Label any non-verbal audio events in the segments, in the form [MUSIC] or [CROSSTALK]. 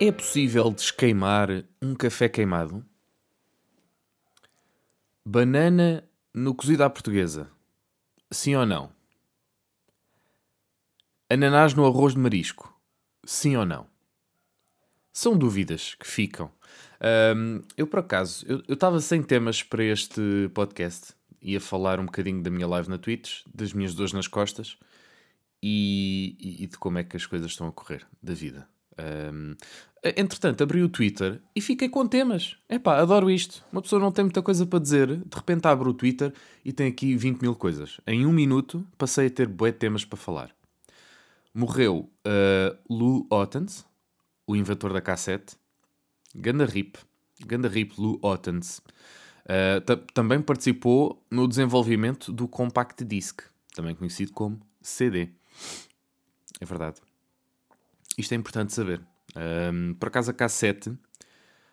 É possível desqueimar um café queimado? Banana no cozido à portuguesa. Sim ou não? Ananás no arroz de marisco. Sim ou não? São dúvidas que ficam. Ahm, eu, por acaso, eu estava sem temas para este podcast. Ia falar um bocadinho da minha live na Twitch, das minhas dores nas costas e, e- e de como é que as coisas estão a correr da vida. Ahm, entretanto, abri o Twitter e fiquei com temas. Epá, adoro isto. Uma pessoa não tem muita coisa para dizer, de repente abre o Twitter e tem aqui 20 mil coisas. Em um minuto passei a ter bué temas para falar. Morreu uh, Lou Ottens, o inventor da cassete. Ganda Rip. Ganda Rip Lou Ottens. Uh, ta- também participou no desenvolvimento do Compact Disc, também conhecido como CD. É verdade. Isto é importante saber. Um, por acaso a cassete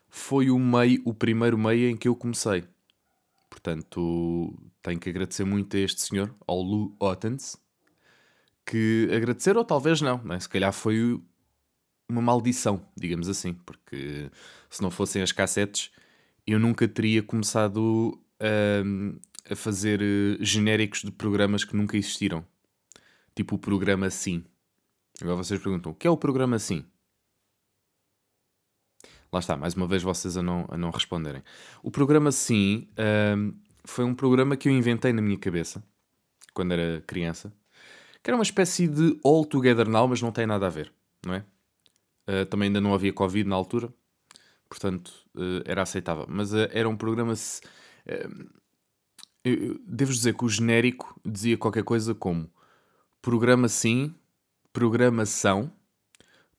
foi o meio, o primeiro meio em que eu comecei. Portanto, tenho que agradecer muito a este senhor, ao Lou Ottens, que agradecer ou talvez não, né? se calhar foi uma maldição, digamos assim, porque se não fossem as cassetes, eu nunca teria começado hum, a fazer eh, genéricos de programas que nunca existiram. Tipo o programa Sim. Agora vocês perguntam, o que é o programa Sim? Lá está, mais uma vez vocês a não, a não responderem. O programa Sim hum, foi um programa que eu inventei na minha cabeça, quando era criança, que era uma espécie de All Together Now, mas não tem nada a ver, não é? Uh, também ainda não havia Covid na altura, portanto uh, era aceitável. Mas uh, era um programa. eu devo dizer que o genérico dizia qualquer coisa como programa sim, programação,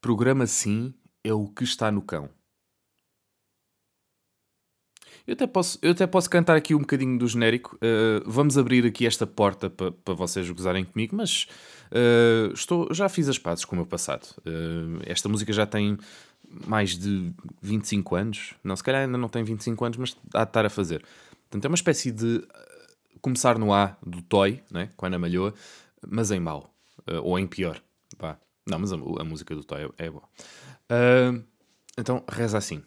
programa sim é o que está no cão. Eu até posso, eu até posso cantar aqui um bocadinho do genérico. Uh, vamos abrir aqui esta porta para pa vocês gozarem comigo, mas uh, estou, já fiz as pazes com o meu passado. Uh, esta música já tem mais de 25 anos. Não, se calhar ainda não tem 25 anos, mas há de estar a fazer. Portanto, é uma espécie de começar no A do Toy, né, com a Ana Malhoa, mas em mau. Ou em pior. Vá. Não, mas a, a música do Toy é, boa. Uh, então, reza assim.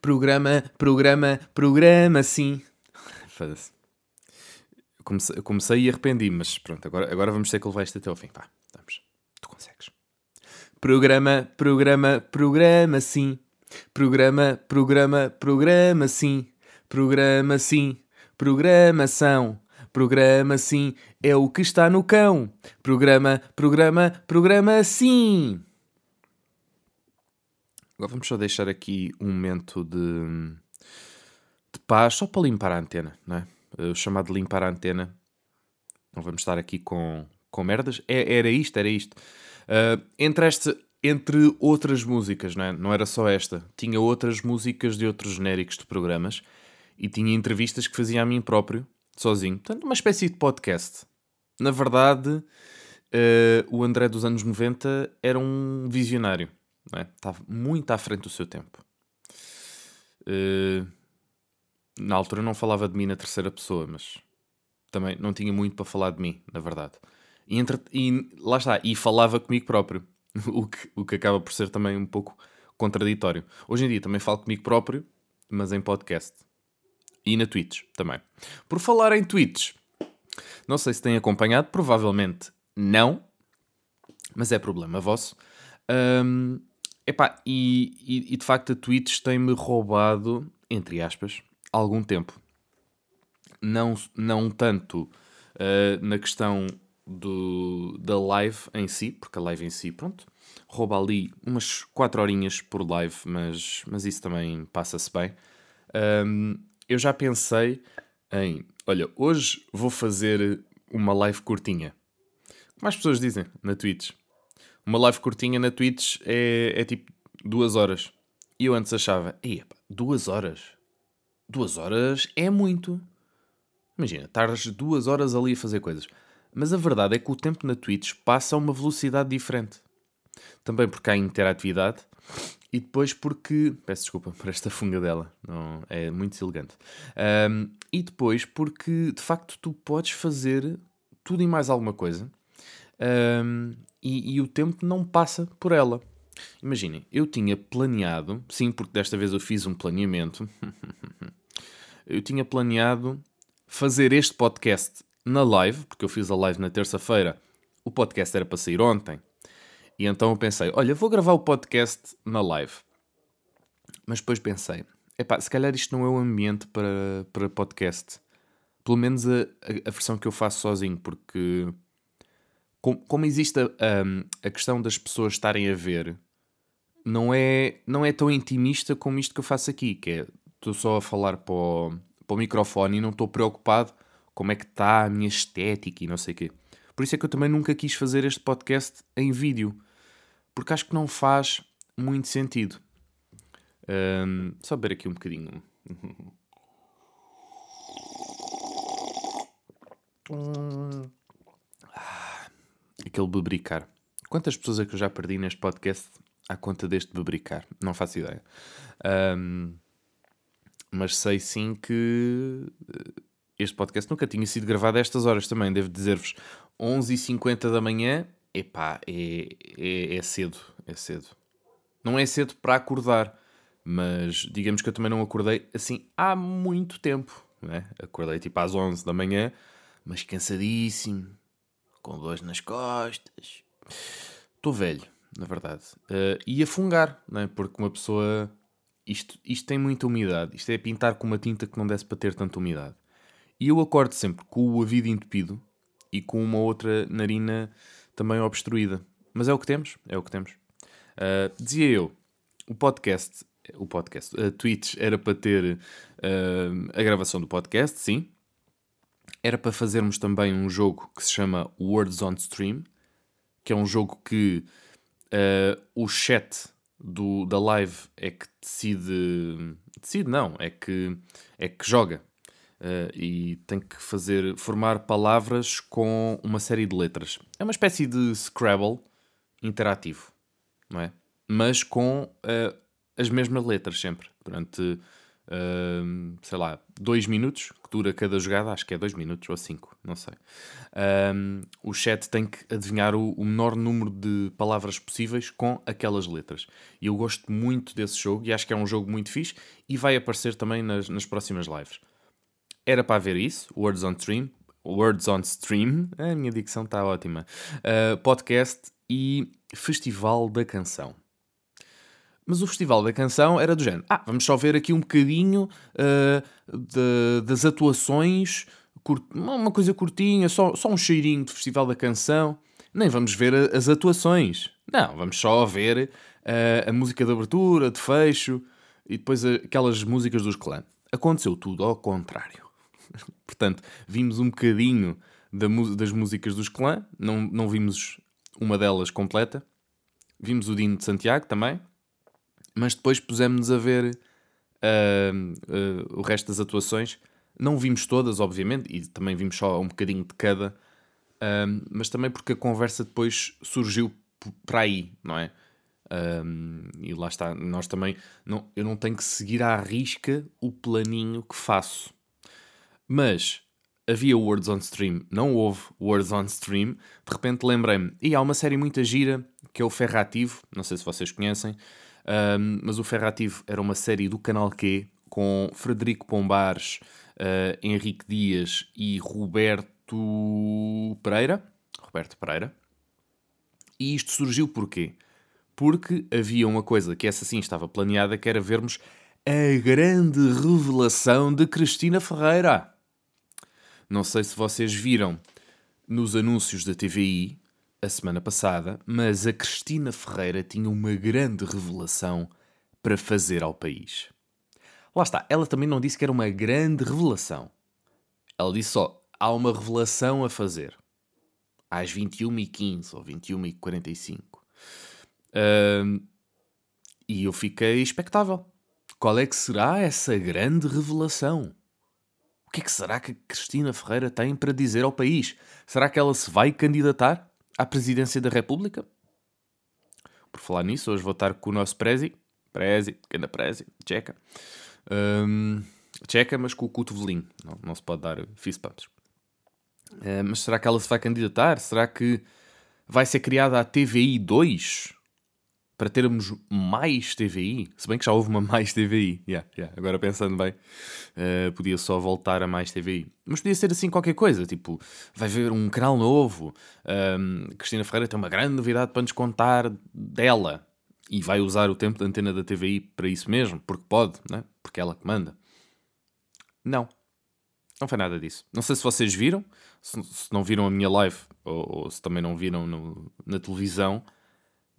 Programa, programa, programa, sim. [LAUGHS] Foda-se. Comecei, comecei e arrependi, mas pronto, agora, agora vamos ter que levar isto até ao fim. Vá, vamos. Tu consegues. Programa, programa, programa, sim. Programa, programa, programa, sim. Programa, sim. Programação. Programa, sim. É o que está no cão. Programa, programa, programa, sim. Agora vamos só deixar aqui um momento de, de paz, só para limpar a antena, não é? O chamado limpar a antena. Não vamos estar aqui com, com merdas. É, era isto, era isto. Uh, entre, este, entre outras músicas, não é? Não era só esta. Tinha outras músicas de outros genéricos de programas e tinha entrevistas que fazia a mim próprio, sozinho. Portanto, uma espécie de podcast. Na verdade, uh, o André dos anos 90 era um visionário é? Estava muito à frente do seu tempo. Uh, na altura não falava de mim na terceira pessoa, mas também não tinha muito para falar de mim, na verdade. E, entre, e lá está, e falava comigo próprio, [LAUGHS] o que, o que acaba por ser também um pouco contraditório. Hoje em dia também falo comigo próprio, mas em podcast. E na Twitch também. Por falar em Twitch, não sei se têm acompanhado, provavelmente não, mas é problema vosso. Um, Epá, e, e, e, de facto a Twitch tem-me roubado, entre aspas, algum tempo. Não, não tanto uh, na questão do, da live em si, porque a live em si, pronto, rouba ali umas 4 horinhas por live, mas, mas isso também passa-se bem. Um, eu já pensei em, olha, hoje vou fazer uma live curtinha. Como as pessoas dizem na Twitch, uma live curtinha na Twitch é, é tipo duas horas. E eu antes achava, epa, duas horas? Duas horas é muito. Imagina, tardas duas horas ali a fazer coisas. Mas a verdade é que o tempo na Twitch passa a uma velocidade diferente. Também porque há interatividade e depois porque. Peço desculpa [LAUGHS] por esta funga dela, não, é muito elegante. Um, e depois porque de facto tu podes fazer tudo e mais alguma coisa. Um, e, e, o tempo não passa por ela. Imaginem, eu tinha planeado, sim, porque desta vez eu fiz um planeamento. [LAUGHS] eu tinha planeado fazer este podcast na live, porque eu fiz a live na terça-feira. O podcast era para sair ontem. E então eu pensei, olha, vou gravar o podcast na live. Mas depois pensei, epá, se calhar isto não é o ambiente para, para podcast. Pelo menos a, a, a versão que eu faço sozinho, porque como, como existe a, a, a, questão das pessoas estarem a ver, não é, não é tão intimista como isto que eu faço aqui, que é estou só a falar para o, para o microfone e não estou preocupado como é que está a minha estética e não sei o quê. Por isso é que eu também nunca quis fazer este podcast em vídeo, porque acho que não faz muito sentido. Um, só beber aqui um bocadinho. Ah, aquele bebricar. Quantas pessoas é que eu já perdi neste podcast à conta deste bebricar? Não faço ideia. Um, mas sei sim que eh, este podcast nunca tinha sido gravado a estas horas também. Devo dizer-vos, 11h50 da manhã, epá, é, é, é cedo, é cedo. Não é cedo para acordar, mas digamos que eu também não acordei assim há muito tempo. Né? Acordei tipo às 11 da manhã, mas cansadíssimo, com dores nas costas. Estou velho, na verdade. Uh, e a fungar, né? porque uma pessoa. Isto, isto tem muita umidade. Isto é pintar com uma tinta que não desse para ter tanta umidade. E eu acordo sempre com o ouvido entupido e com uma outra narina também obstruída. Mas é o que temos, é o que temos. Uh, dizia eu, o podcast o podcast, a Twitch era para ter uh, a gravação do podcast, sim. Era para fazermos também um jogo que se chama Words on Stream, que é um jogo que uh, o chat do, da live é que decide. Decide, não, é que, é que joga. Uh, e tem que fazer formar palavras com uma série de letras. É uma espécie de Scrabble interativo, não é? Mas com uh, as mesmas letras sempre, durante, uh, sei lá, dois minutos, que dura cada jogada, acho que é dois minutos ou cinco, não sei. O chat tem que adivinhar o, o, menor número de palavras possíveis com aquelas letras. E eu gosto muito desse jogo e acho que é um jogo muito fixe e vai aparecer também nas, nas próximas lives. Era para ver isso, Words on Stream, Words on Stream, a minha dicção está ótima, uh, podcast e Festival da Canção. Mas o Festival da Canção era do género. Ah, vamos só ver aqui um bocadinho uh, de, das atuações, uma coisa curtinha, só, só um cheirinho do Festival da Canção. Nem vamos ver as atuações. Não, vamos só ver uh, a música de abertura, de fecho e depois aquelas músicas dos clãs. Aconteceu tudo ao contrário. [LAUGHS] Portanto, vimos um bocadinho da, das músicas dos clãs, não, não vimos uma delas completa. Vimos o Dino de Santiago também, mas depois pusemos-nos a ver uh, uh, o resto das atuações. Não vimos todas, obviamente, e também vimos só um bocadinho de cada, uh, mas também porque a conversa depois surgiu para aí, não é? e lá está, nós também, não, eu não tenho que seguir à risca o planinho que faço. Mas havia Words on Stream, não houve Words on Stream. De repente lembrei-me, e há uma série muito gira que é o Ferrativo, não sei se vocês conhecem, um, mas o Ferrativo era uma série do Canal Q com Frederico Pombares, uh, Henrique Dias e Roberto Pereira. Roberto Pereira. E isto surgiu porquê? Porque havia uma coisa que essa sim estava planeada, que era vermos a grande revelação de Cristina Ferreira. Não sei se vocês viram nos anúncios da TVI, a semana passada, mas a Cristina Ferreira tinha uma grande revelação para fazer ao país. Lá está, ela também não disse que era uma grande revelação. Ela disse só: há uma revelação a fazer. Às 21h15 ou 21h45. Uh, e eu fiquei expectável. Qual é que será essa grande revelação? O que é que será que Cristina Ferreira tem para dizer ao país? Será que ela se vai candidatar? à presidência da República. Por falar nisso, hoje vou estar com o nosso Prezi, Prezi, anda Prezi, Tcheca. Um, tcheca, mas com o cotovelinho. Não, não se pode dar fist bumps. Uh, mas será que ela se vai candidatar? Será que vai ser criada a TVI 2? Para termos mais TVI, se bem que já houve uma mais TVI, yeah, yeah. agora pensando bem, uh, podia só voltar a mais TVI, mas podia ser assim qualquer coisa, tipo, vai haver um canal novo, um, Cristina Ferreira tem uma grande novidade para nos contar dela, e vai usar o tempo da antena da TVI para isso mesmo, porque pode, né? porque é ela que manda. Não, não foi nada disso. Não sei se vocês viram, se, se não viram a minha live, ou, ou se também não viram no, na televisão,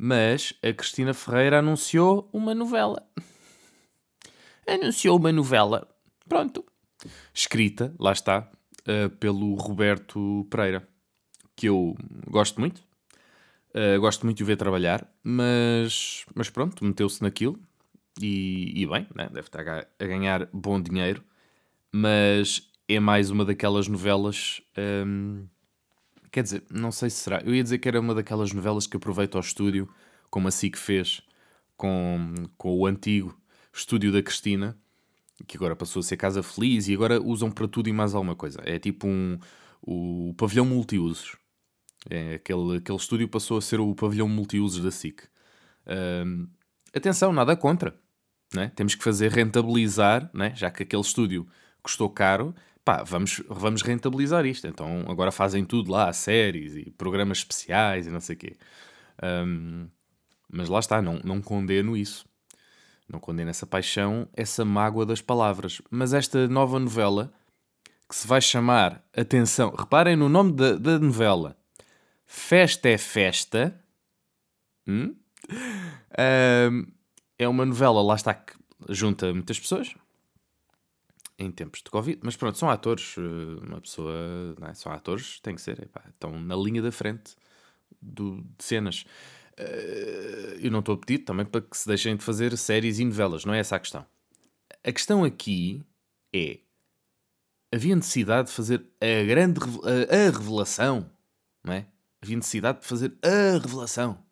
mas a Cristina Ferreira anunciou uma novela. Anunciou uma novela. Pronto. Escrita, lá está, uh, pelo Roberto Pereira, que eu gosto muito. Uh, gosto muito de o ver trabalhar, mas, mas pronto, meteu-se naquilo e, e bem, né? deve estar a ganhar bom dinheiro, mas é mais uma daquelas novelas um, Quer dizer, não sei se será. Eu ia dizer que era uma daquelas novelas que aproveita ao estúdio, como a SIC fez com, com o antigo estúdio da Cristina, que agora passou a ser Casa Feliz e agora usam para tudo e mais alguma coisa. É tipo um, o pavilhão multiusos. É, aquele, aquele estúdio passou a ser o pavilhão multiusos da SIC. Atenção, nada contra. Né? Temos que fazer rentabilizar, né? já que aquele estúdio custou caro, pá, vamos, vamos rentabilizar isto. Então agora fazem tudo lá, séries e programas especiais e não sei o quê. Um, mas lá está, não, não condeno isso. Não condeno essa paixão, essa mágoa das palavras. Mas esta nova novela, que se vai chamar, atenção, reparem no nome da, da novela, Festa é Festa, hum? um, é uma novela, lá está, que junta muitas pessoas, em tempos de Covid, mas pronto, são atores, eh, uma pessoa, é? são atores, tem que ser, epá, estão na linha da frente do, de cenas. Uh, eu não estou a pedir também para que se deixem de fazer séries e novelas, não é essa a questão. A questão aqui é: havia necessidade de fazer a grande a revelação, não é? Havia necessidade de fazer a revelação.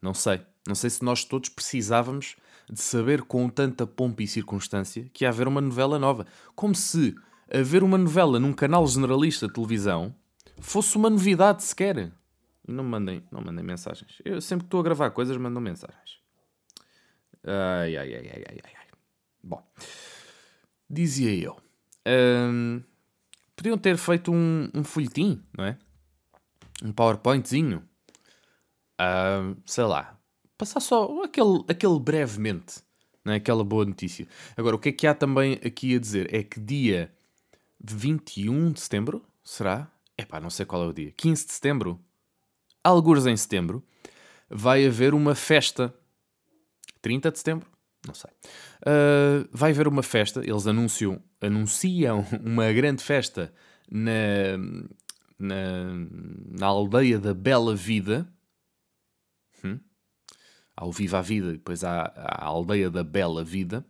Não sei. Não sei se nós todos precisávamos de saber com tanta pompa e circunstância que ia haver uma novela nova. Como se haver uma novela num canal generalista de televisão fosse uma novidade sequer. E não mandem, não mandem mensagens. Eu sempre que estou a gravar coisas, mandam mensagens. Ai, ai, ai, ai, ai, ai. Bom, dizia eu. Hum, podiam ter feito um, um folhetim, não é? Um PowerPointzinho. Uh, sei lá, passar só aquele, aquele brevemente, não é? aquela boa notícia. Agora, o que é que há também aqui a dizer? É que dia 21 de setembro, será? Epá, não sei qual é o dia. 15 de setembro? Algures em setembro, vai haver uma festa. 30 de setembro? Não sei. Uh, vai haver uma festa, eles anunciam, anunciam [LAUGHS] uma grande festa na, na, na aldeia da Bela Vida. Hum? Ao Viva a Vida, depois há, a Aldeia da Bela Vida,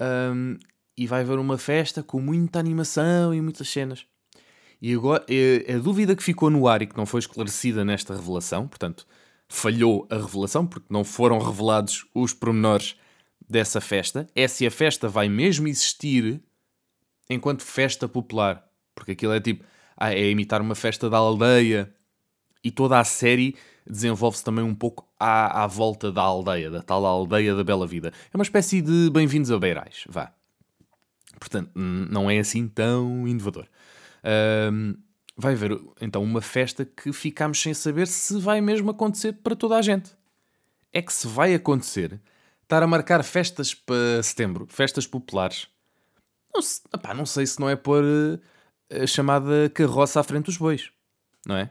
um, e vai haver uma festa com muita animação e muitas cenas. E agora, a, a dúvida que ficou no ar e que não foi esclarecida nesta revelação, portanto, falhou a revelação, porque não foram revelados os pormenores dessa festa, é se a festa vai mesmo existir enquanto festa popular. Porque aquilo é tipo, ah, é imitar uma festa da aldeia. E toda a série desenvolve-se também um pouco à, à volta da aldeia, da tal aldeia da Bela Vida. É uma espécie de bem-vindos a Beirais, vá. Portanto, não é assim tão inovador. Um, vai haver então uma festa que ficamos sem saber se vai mesmo acontecer para toda a gente. É que se vai acontecer, estar a marcar festas para setembro, festas populares, não, se, opá, não sei se não é pôr eh, a chamada carroça à frente dos bois, não é?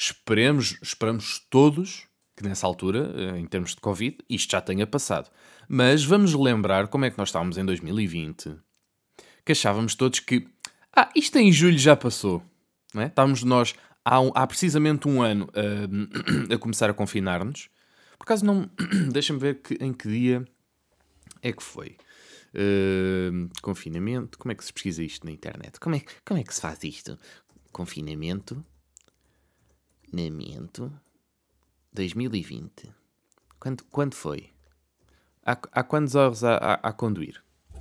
Esperemos, esperamos todos que nessa altura, eh, em termos de Covid, isto já tenha passado. Mas vamos lembrar como é que nós estávamos em 2020, que achávamos todos que, ah, isto em julho já passou. Não é? Estávamos nós há, um, há precisamente um ano uh, [CLEARS THROAT] a começar a confinar-nos. Por acaso não. [CLEARS THROAT] Deixa-me ver que, em que dia é que foi. Uh, confinamento. Como é que se pesquisa isto na internet? Como é, como é que se faz isto? Confinamento. Confinamento 2020. Quando, quando foi? Há, há quantos horas a, a, a conduir? [LAUGHS]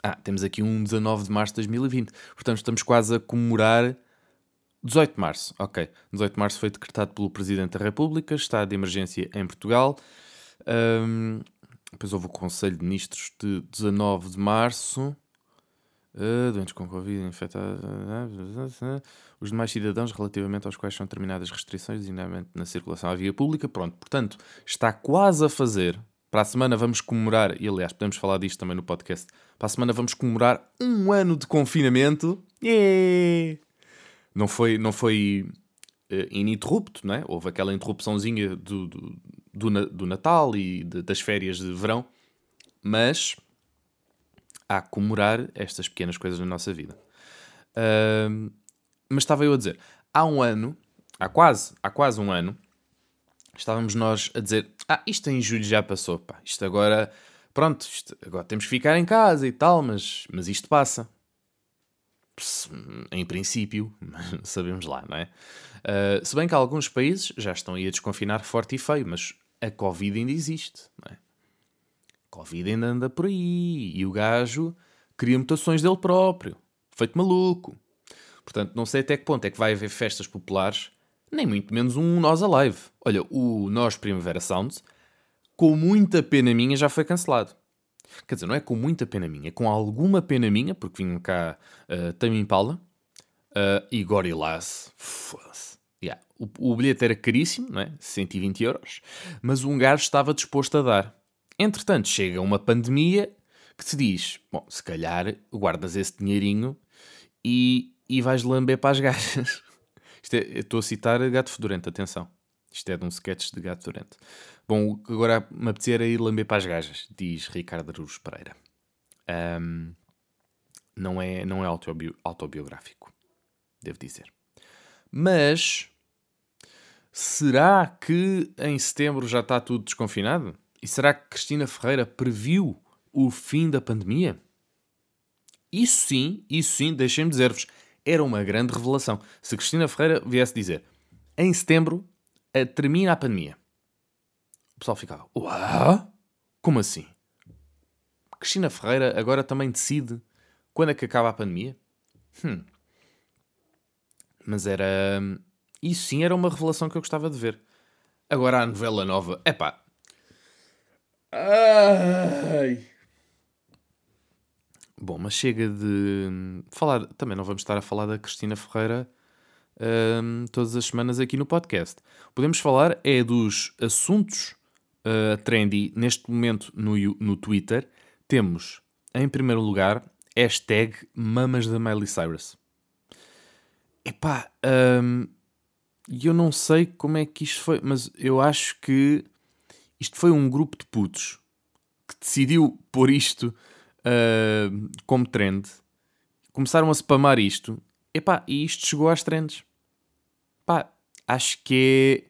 Ah, temos aqui um 19 de março de 2020. Portanto, estamos quase a comemorar 18 de março, ok. 18 de março foi decretado pelo Presidente da República, estado de emergência em Portugal. Um, depois houve o Conselho de Ministros de 19 de março. Uh, doentes com Covid infectados. Uh, os demais cidadãos, relativamente aos quais são determinadas restrições, designadamente na circulação à via pública. Pronto, portanto, está quase a fazer. Para a semana vamos comemorar, e aliás, podemos falar disto também no podcast. Para a semana vamos comemorar um ano de confinamento. Não foi, não foi uh, ininterrupto, não é? Houve aquela interrupçãozinha do, do, do, do Natal e de, das férias de verão, mas que comemorar estas pequenas coisas na nossa vida. Uh, mas estava eu a dizer, há um ano, há quase, há quase um ano, estávamos nós a dizer: Ah, isto em julho já passou, pá, isto agora, pronto, isto, agora temos que ficar em casa e tal, mas, mas isto passa. Em princípio, [LAUGHS] sabemos lá, não é? Uh, se bem que alguns países já estão aí a desconfinar forte e feio, mas a Covid ainda existe, não é? Covid ainda anda por aí e o gajo cria mutações dele próprio, feito maluco. Portanto, não sei até que ponto é que vai haver festas populares, nem muito menos um Nós Alive. Olha, o Nós Primavera Sound, com muita pena minha, já foi cancelado. Quer dizer, não é com muita pena minha, é com alguma pena minha, porque vinham cá uh, Tame Impala uh, e Gorillaz. Yeah. O, o, bilhete era caríssimo, não é? 120 euros, mas um gajo estava disposto a dar. Entretanto, chega uma pandemia que te diz: bom, se calhar guardas esse dinheirinho e, e vais lamber para as gajas. [LAUGHS] Isto é, estou a citar Gato Fedorento, atenção. Isto é de um sketch de Gato Fedorento. Bom, agora me apetecer é ir lamber para as gajas, diz Ricardo Aruz Pereira. Um, não é, não é autobi autobiográfico, devo dizer. Mas será que em setembro já está tudo desconfinado? E será que Cristina Ferreira previu o fim da pandemia? Isso sim, isso sim, deixem-me dizer-vos, era uma grande revelação. Se Cristina Ferreira viesse dizer em setembro termina a pandemia, o pessoal ficava: Uau! Como assim? Cristina Ferreira agora também decide quando é que acaba a pandemia? Hum. Mas era. Isso sim era uma revelação que eu gostava de ver. Agora a novela nova. Epá. Ai. Bom, mas chega de falar. Também não vamos estar a falar da Cristina Ferreira um, todas as semanas aqui no podcast. Podemos falar é dos assuntos uh, trendy neste momento no, no Twitter. Temos, em primeiro lugar, hashtag mamas da Miley Cyrus. Epá, um, eu não sei como é que isto foi, mas eu acho que isto foi um grupo de putos que decidiu pôr isto uh, como trend. Começaram a spamar isto. Epá, e isto chegou às trends. Pá, acho que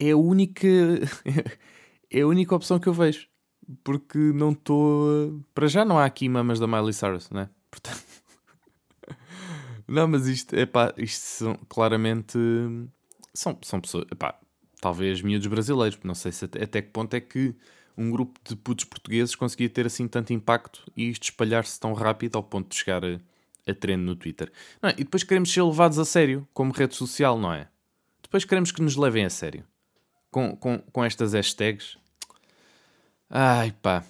é, é a única [LAUGHS] é a única opção que eu vejo. Porque não estou. Para já não há aqui mamas da Miley Cyrus, né? Portanto. [LAUGHS] não, mas isto, é pá, isto são claramente. São, são pessoas. Epá, talvez miúdos brasileiros. Não sei se até, até que ponto é que um grupo de putos portugueses conseguia ter assim tanto impacto e isto espalhar-se tão rápido ao ponto de chegar a, a no Twitter. Não é? E depois queremos ser levados a sério como rede social, não é? Depois queremos que nos levem a sério com, com, com estas hashtags. Ai pá,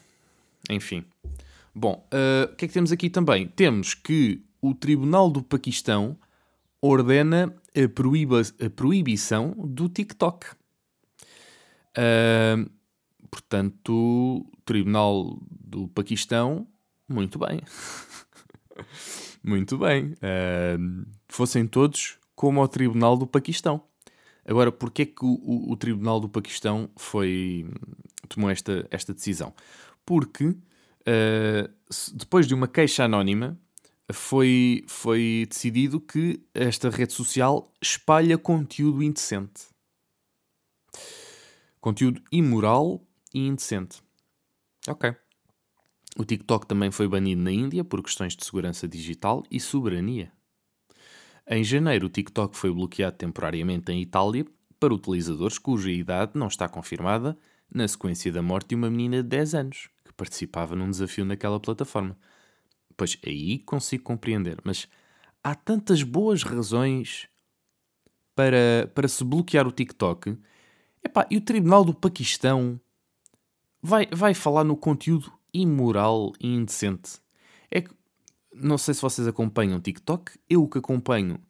enfim. Bom, uh, o que é que temos aqui também? Temos que o Tribunal do Paquistão ordena a, proíba, a proibição do TikTok. Uh, portanto, Tribunal do Paquistão, muito bem. [LAUGHS] muito bem. Uh, fossem todos como ao Tribunal do Paquistão. Agora, porquê que o, o, o, Tribunal do Paquistão foi, tomou esta, esta decisão? Porque uh, depois de uma queixa anónima, foi, foi decidido que esta rede social espalha conteúdo indecente. Conteúdo imoral e indecente. Ok. O TikTok também foi banido na Índia por questões de segurança digital e soberania. Em janeiro, o TikTok foi bloqueado temporariamente em Itália para utilizadores cuja idade não está confirmada na sequência da morte de uma menina de 10 anos que participava num desafio naquela plataforma. Pois aí consigo compreender, mas há tantas boas razões para, para se bloquear o TikTok. Epá, e o Tribunal do Paquistão vai, vai falar no conteúdo imoral e indecente. É que, não sei se vocês acompanham TikTok, eu o que acompanho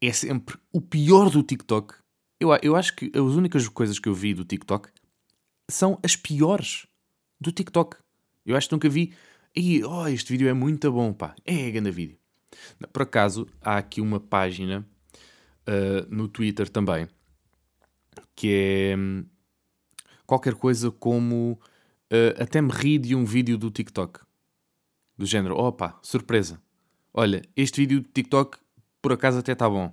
é sempre o pior do TikTok. Eu, eu acho que as únicas coisas que eu vi do TikTok são as piores do TikTok. Eu acho que nunca vi. E, oh, este vídeo é muito bom, pá. É grande vídeo. Por acaso, há aqui uma página uh, no Twitter também que é hum, qualquer coisa como uh, até me ri de um vídeo do TikTok. Do género, opa, surpresa. Olha, este vídeo do TikTok por acaso até está bom.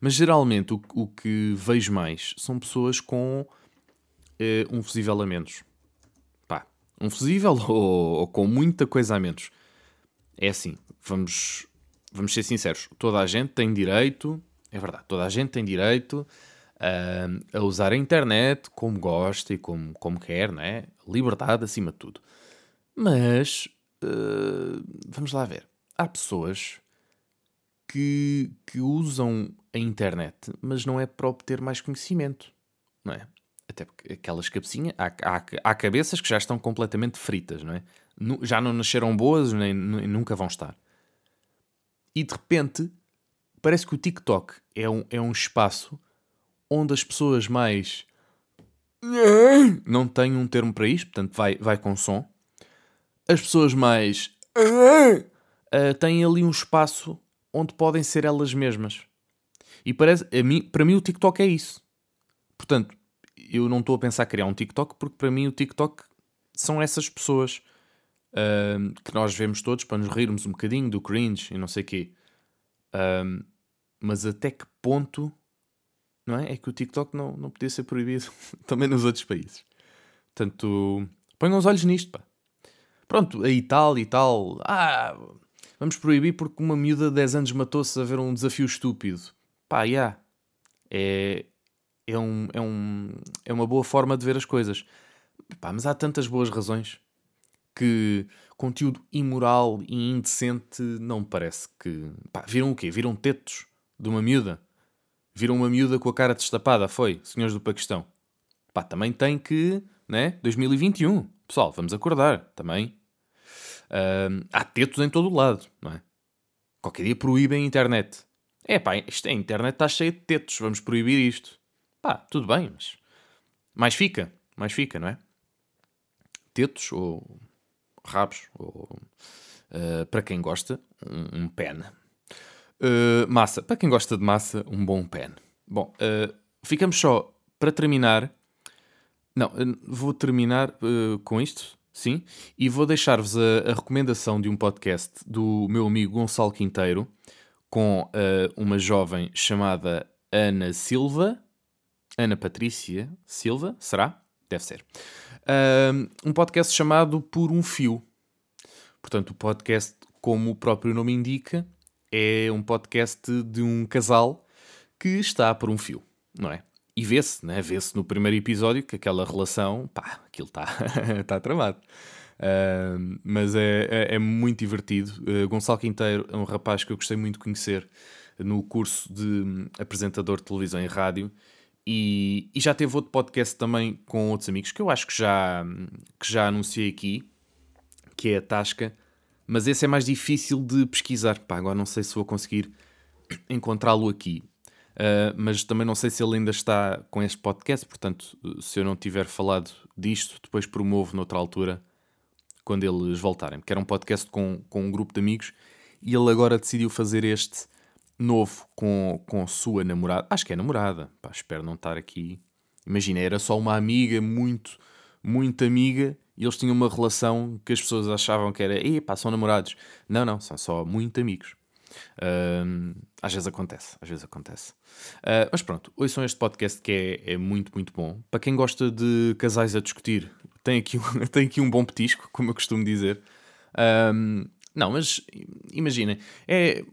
Mas geralmente o, o, que vejo mais são pessoas com uh, um fusível a menos. Pá, um fusível [LAUGHS] ou, ou, com muita coisa a menos. É assim, vamos, vamos ser sinceros. Toda a gente tem direito, é verdade, toda a gente tem direito a usar a internet como gosta e como, como quer, não é? Liberdade acima de tudo. Mas, uh, vamos lá ver. Há pessoas que, que usam a internet, mas não é para obter mais conhecimento, não é? Até porque aquelas cabecinhas, há, há, há cabeças que já estão completamente fritas, não é? Já não nasceram boas, nem, nem nunca vão estar. E de repente, parece que o TikTok é um, é um espaço onde as pessoas mais não têm um termo para isto, portanto vai, vai com som. As pessoas mais uh, têm ali um espaço onde podem ser elas mesmas. E parece, a mim, para mim o TikTok é isso. Portanto, eu não estou a pensar criar um TikTok porque para mim o TikTok são essas pessoas uh, que nós vemos todos para nos rirmos um bocadinho do cringe e não sei o quê. Uh, mas até que ponto não é? É que o TikTok não, não podia ser proibido [LAUGHS] também nos outros países. Portanto, ponham os olhos nisto, pá. Pronto, aí tal e tal. Ah, vamos proibir porque uma miúda de 10 anos matou-se a ver um desafio estúpido. Pá, já. Yeah. É, é, um, é, um, é uma boa forma de ver as coisas. Pá, mas há tantas boas razões que conteúdo imoral e indecente não parece que. Pá, viram o quê? Viram tetos de uma miúda? Viram uma miúda com a cara destapada, foi, senhores do Paquistão. Pá, também tem que, né? 2021. Pessoal, vamos acordar, também. Uh, há tetos em todo o lado, não é? Qualquer dia proíbem a internet. É pá, isto, a internet está cheia de tetos, vamos proibir isto. Pá, tudo bem, mas... Mais fica, mais fica, não é? Tetos ou rabos, ou... Uh, para quem gosta, um, um pen. Uh, massa. Para quem gosta de massa, um bom pen. Bom, uh, ficamos só para terminar. Não, uh, vou terminar com isto, sim, e vou deixar-vos a, a, recomendação de um podcast do meu amigo Gonçalo Quinteiro com uma jovem chamada Ana Silva. Ana Patrícia Silva, será? Deve ser. um podcast chamado Por um Fio. Portanto, o podcast, como o próprio nome indica, é um podcast de um casal que está por um fio, não é? E vê-se, né? Vê-se no primeiro episódio que aquela relação, pá, aquilo está [LAUGHS] tá tramado. Uh, mas é, é, é, muito divertido. Uh, Gonçalo Quinteiro é um rapaz que eu gostei muito de conhecer no curso de apresentador de televisão e rádio. E, e, já teve outro podcast também com outros amigos que eu acho que já, que já anunciei aqui, que é a Tasca mas esse é mais difícil de pesquisar. Pá, agora não sei se vou conseguir [CLEARS THROAT] encontrá-lo aqui. Uh, mas também não sei se ele ainda está com este podcast, portanto, se eu não tiver falado disto, depois promovo noutra altura, quando eles voltarem. Porque era um podcast com, com um grupo de amigos e ele agora decidiu fazer este novo com, com sua namorada. Acho que é namorada, Pá, espero não estar aqui. Imagina, era só uma amiga muito, muito amiga e eles tinham uma relação que as pessoas achavam que era, e pá, são namorados. Não, não, são só muito amigos. Uh, às vezes acontece, às vezes acontece. Uh, mas pronto, ouçam este podcast que é, é, muito, muito bom. Para quem gosta de casais a discutir, tem aqui, um, [LAUGHS] tem aqui um bom petisco, como eu costumo dizer. Uh, não, mas imaginem, é,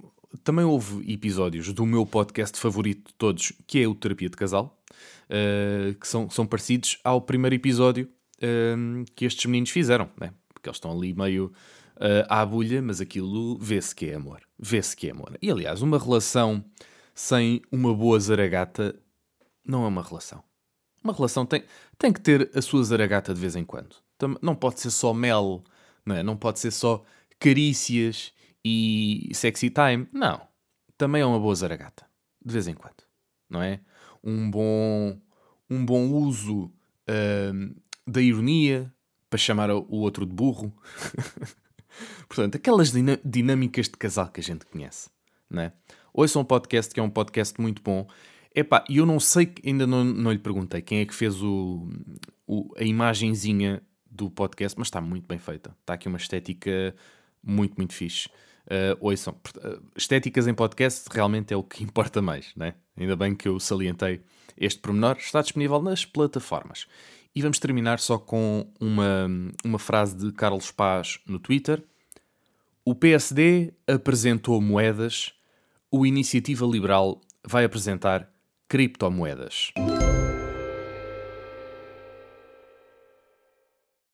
também houve episódios do meu podcast favorito de todos, que é o Terapia de Casal, uh, que são, são parecidos ao primeiro episódio um, que estes meninos fizeram, né? porque eles estão ali meio uh, à bulha, mas aquilo vê-se que é amor. Vê-se que é amor. E aliás, uma relação sem uma boa zaragata não é uma relação. Uma relação tem, tem que ter a sua zaragata de vez em quando. Não pode ser só mel, não, é? não pode ser só carícias e sexy time. Não. Também é uma boa zaragata. De vez em quando. Não é? Um bom, um bom uso uh, da ironia para chamar o outro de burro. [LAUGHS] Portanto, aquelas dinâmicas de casal que a gente conhece. Não é? Ouçam um podcast que é um podcast muito bom. Epá, eu não sei, ainda não, não lhe perguntei quem é que fez o, o, a imagenzinha do podcast, mas está muito bem feita. Está aqui uma estética muito, muito fixe. Uh, ouçam, uh, estéticas em podcast realmente é o que [LAUGHS] importa mais, né? Ainda bem que eu salientei este pormenor. Está disponível nas plataformas. E vamos terminar só com uma, uma frase de Carlos Paz no Twitter. O PSD apresentou moedas, o Iniciativa Liberal vai apresentar criptomoedas.